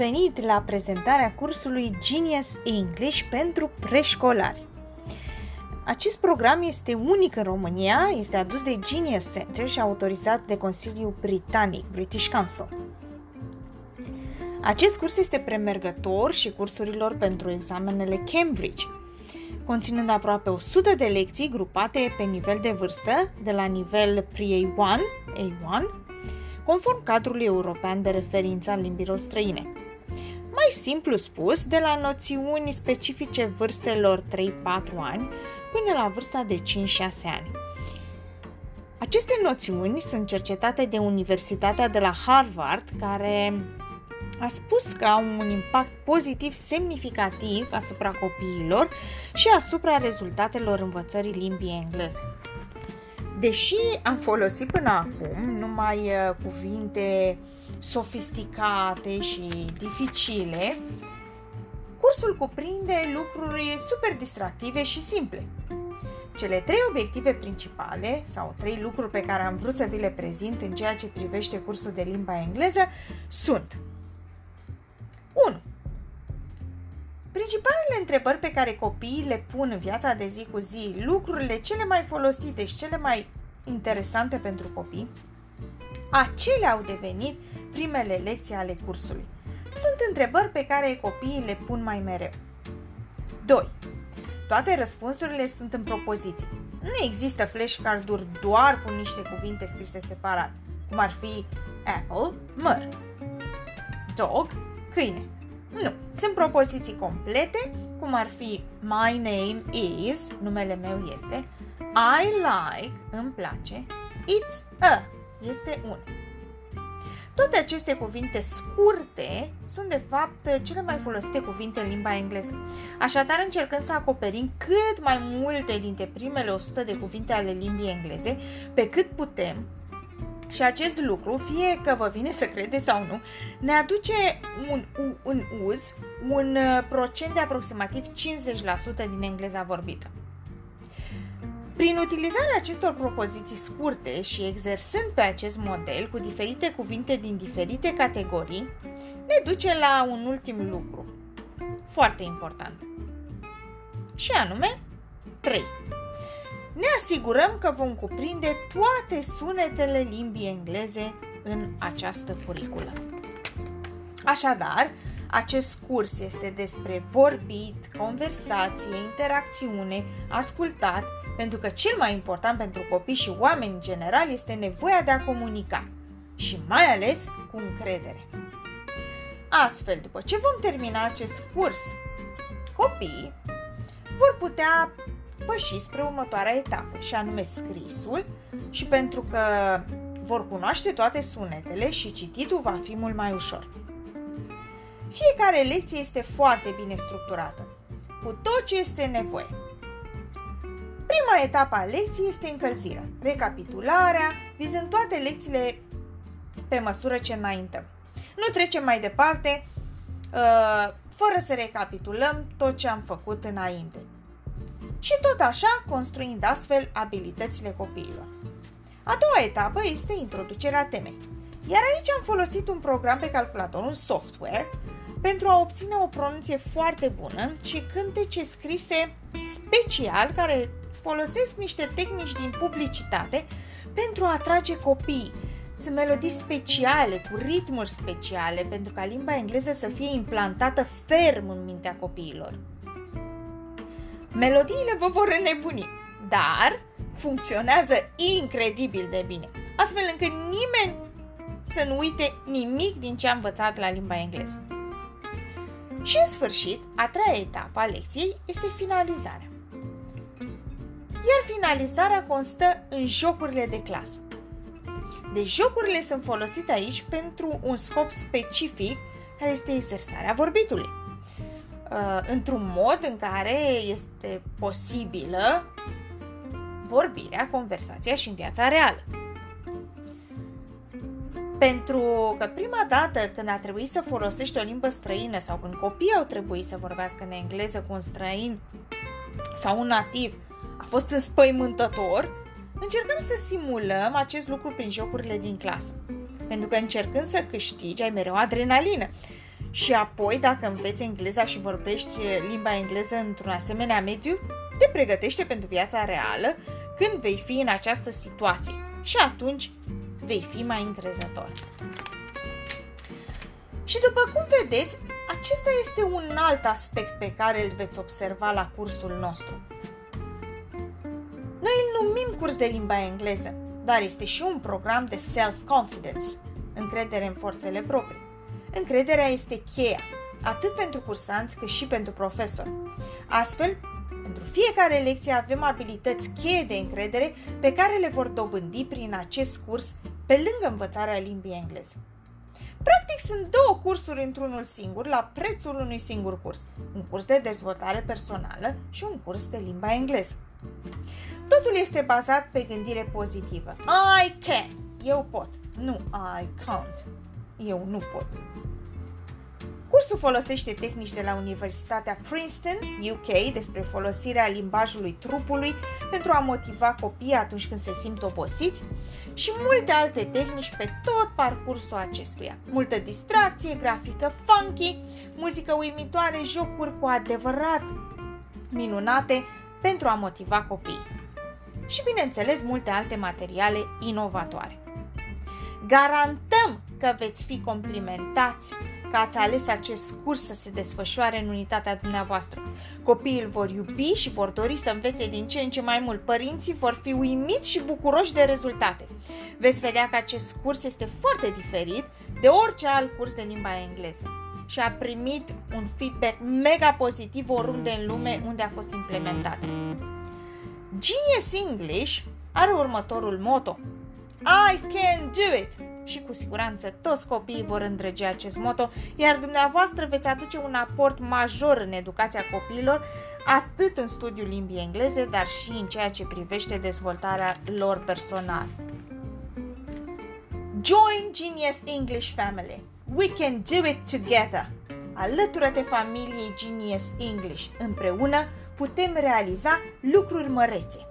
venit la prezentarea cursului Genius English pentru preșcolari. Acest program este unic în România, este adus de Genius Center și autorizat de Consiliul Britanic, British Council. Acest curs este premergător și cursurilor pentru examenele Cambridge, conținând aproape 100 de lecții grupate pe nivel de vârstă, de la nivel Pre-A1, A1, conform cadrului european de referință al limbilor străine. Mai simplu spus, de la noțiuni specifice vârstelor 3-4 ani până la vârsta de 5-6 ani. Aceste noțiuni sunt cercetate de Universitatea de la Harvard, care a spus că au un impact pozitiv semnificativ asupra copiilor și asupra rezultatelor învățării limbii engleze. Deși am folosit până acum numai uh, cuvinte sofisticate și dificile, cursul cuprinde lucruri super distractive și simple. Cele trei obiective principale, sau trei lucruri pe care am vrut să vi le prezint în ceea ce privește cursul de limba engleză, sunt 1. Principalele întrebări pe care copiii le pun în viața de zi cu zi, lucrurile cele mai folosite și cele mai interesante pentru copii, acelea au devenit primele lecții ale cursului. Sunt întrebări pe care copiii le pun mai mereu. 2. Toate răspunsurile sunt în propoziții. Nu există flashcard-uri doar cu niște cuvinte scrise separat, cum ar fi apple, măr, dog, câine. Nu, sunt propoziții complete, cum ar fi my name is, numele meu este, I like, îmi place, it's a, este un. Toate aceste cuvinte scurte sunt de fapt cele mai folosite cuvinte în limba engleză. Așadar, încercăm să acoperim cât mai multe dintre primele 100 de cuvinte ale limbii engleze, pe cât putem, și acest lucru, fie că vă vine să credeți sau nu, ne aduce un, un, un uz, un uh, procent de aproximativ 50% din engleza vorbită. Prin utilizarea acestor propoziții scurte și exersând pe acest model cu diferite cuvinte din diferite categorii, ne duce la un ultim lucru, foarte important, și anume 3. Ne asigurăm că vom cuprinde toate sunetele limbii engleze în această curiculă. Așadar, acest curs este despre vorbit, conversație, interacțiune, ascultat, pentru că cel mai important pentru copii și oameni în general este nevoia de a comunica și mai ales cu încredere. Astfel, după ce vom termina acest curs, copiii vor putea păși spre următoarea etapă, și anume scrisul, și pentru că vor cunoaște toate sunetele și cititul va fi mult mai ușor. Fiecare lecție este foarte bine structurată, cu tot ce este nevoie. Prima etapă a lecției este încălzirea, recapitularea, vizând toate lecțiile pe măsură ce înaintăm. Nu trecem mai departe uh, fără să recapitulăm tot ce am făcut înainte. Și tot așa, construind astfel abilitățile copiilor. A doua etapă este introducerea temei. Iar aici am folosit un program pe calculator, un software, pentru a obține o pronunție foarte bună și cântece scrise special care folosesc niște tehnici din publicitate pentru a atrage copii. Sunt melodii speciale, cu ritmuri speciale, pentru ca limba engleză să fie implantată ferm în mintea copiilor. Melodiile vă vor înnebuni, dar funcționează incredibil de bine, astfel încât nimeni să nu uite nimic din ce a învățat la limba engleză. Și în sfârșit, a treia etapă a lecției este finalizarea. Iar finalizarea constă în jocurile de clasă. Deci jocurile sunt folosite aici pentru un scop specific care este exersarea vorbitului. Uh, într-un mod în care este posibilă vorbirea, conversația și în viața reală. Pentru că prima dată când a trebuit să folosești o limbă străină sau când copiii au trebuit să vorbească în engleză cu un străin sau un nativ, a fost înspăimântător, încercăm să simulăm acest lucru prin jocurile din clasă. Pentru că încercând să câștigi, ai mereu adrenalină. Și apoi, dacă înveți engleza și vorbești limba engleză într-un asemenea mediu, te pregătește pentru viața reală când vei fi în această situație. Și atunci vei fi mai încrezător. Și după cum vedeți, acesta este un alt aspect pe care îl veți observa la cursul nostru. Noi îl numim curs de limba engleză, dar este și un program de self-confidence, încredere în forțele proprii. Încrederea este cheia, atât pentru cursanți cât și pentru profesori. Astfel, pentru fiecare lecție avem abilități cheie de încredere pe care le vor dobândi prin acest curs pe lângă învățarea limbii engleze. Practic sunt două cursuri într-unul singur la prețul unui singur curs. Un curs de dezvoltare personală și un curs de limba engleză. Totul este bazat pe gândire pozitivă. I can. Eu pot. Nu I can't. Eu nu pot. Cursul folosește tehnici de la Universitatea Princeton, UK, despre folosirea limbajului trupului pentru a motiva copiii atunci când se simt obosiți și multe alte tehnici pe tot parcursul acestuia. Multă distracție, grafică funky, muzică uimitoare, jocuri cu adevărat minunate pentru a motiva copiii. Și bineînțeles multe alte materiale inovatoare. Garantăm că veți fi complimentați că ați ales acest curs să se desfășoare în unitatea dumneavoastră. Copiii îl vor iubi și vor dori să învețe din ce în ce mai mult. Părinții vor fi uimiți și bucuroși de rezultate. Veți vedea că acest curs este foarte diferit de orice alt curs de limba engleză și a primit un feedback mega pozitiv oriunde în lume unde a fost implementat. Genius English are următorul moto. I can do it! Și cu siguranță toți copiii vor îndrăge acest moto, iar dumneavoastră veți aduce un aport major în educația copiilor, atât în studiul limbii engleze, dar și în ceea ce privește dezvoltarea lor personală. Join Genius English Family. We can do it together. Alătură-te familiei Genius English. Împreună putem realiza lucruri mărețe.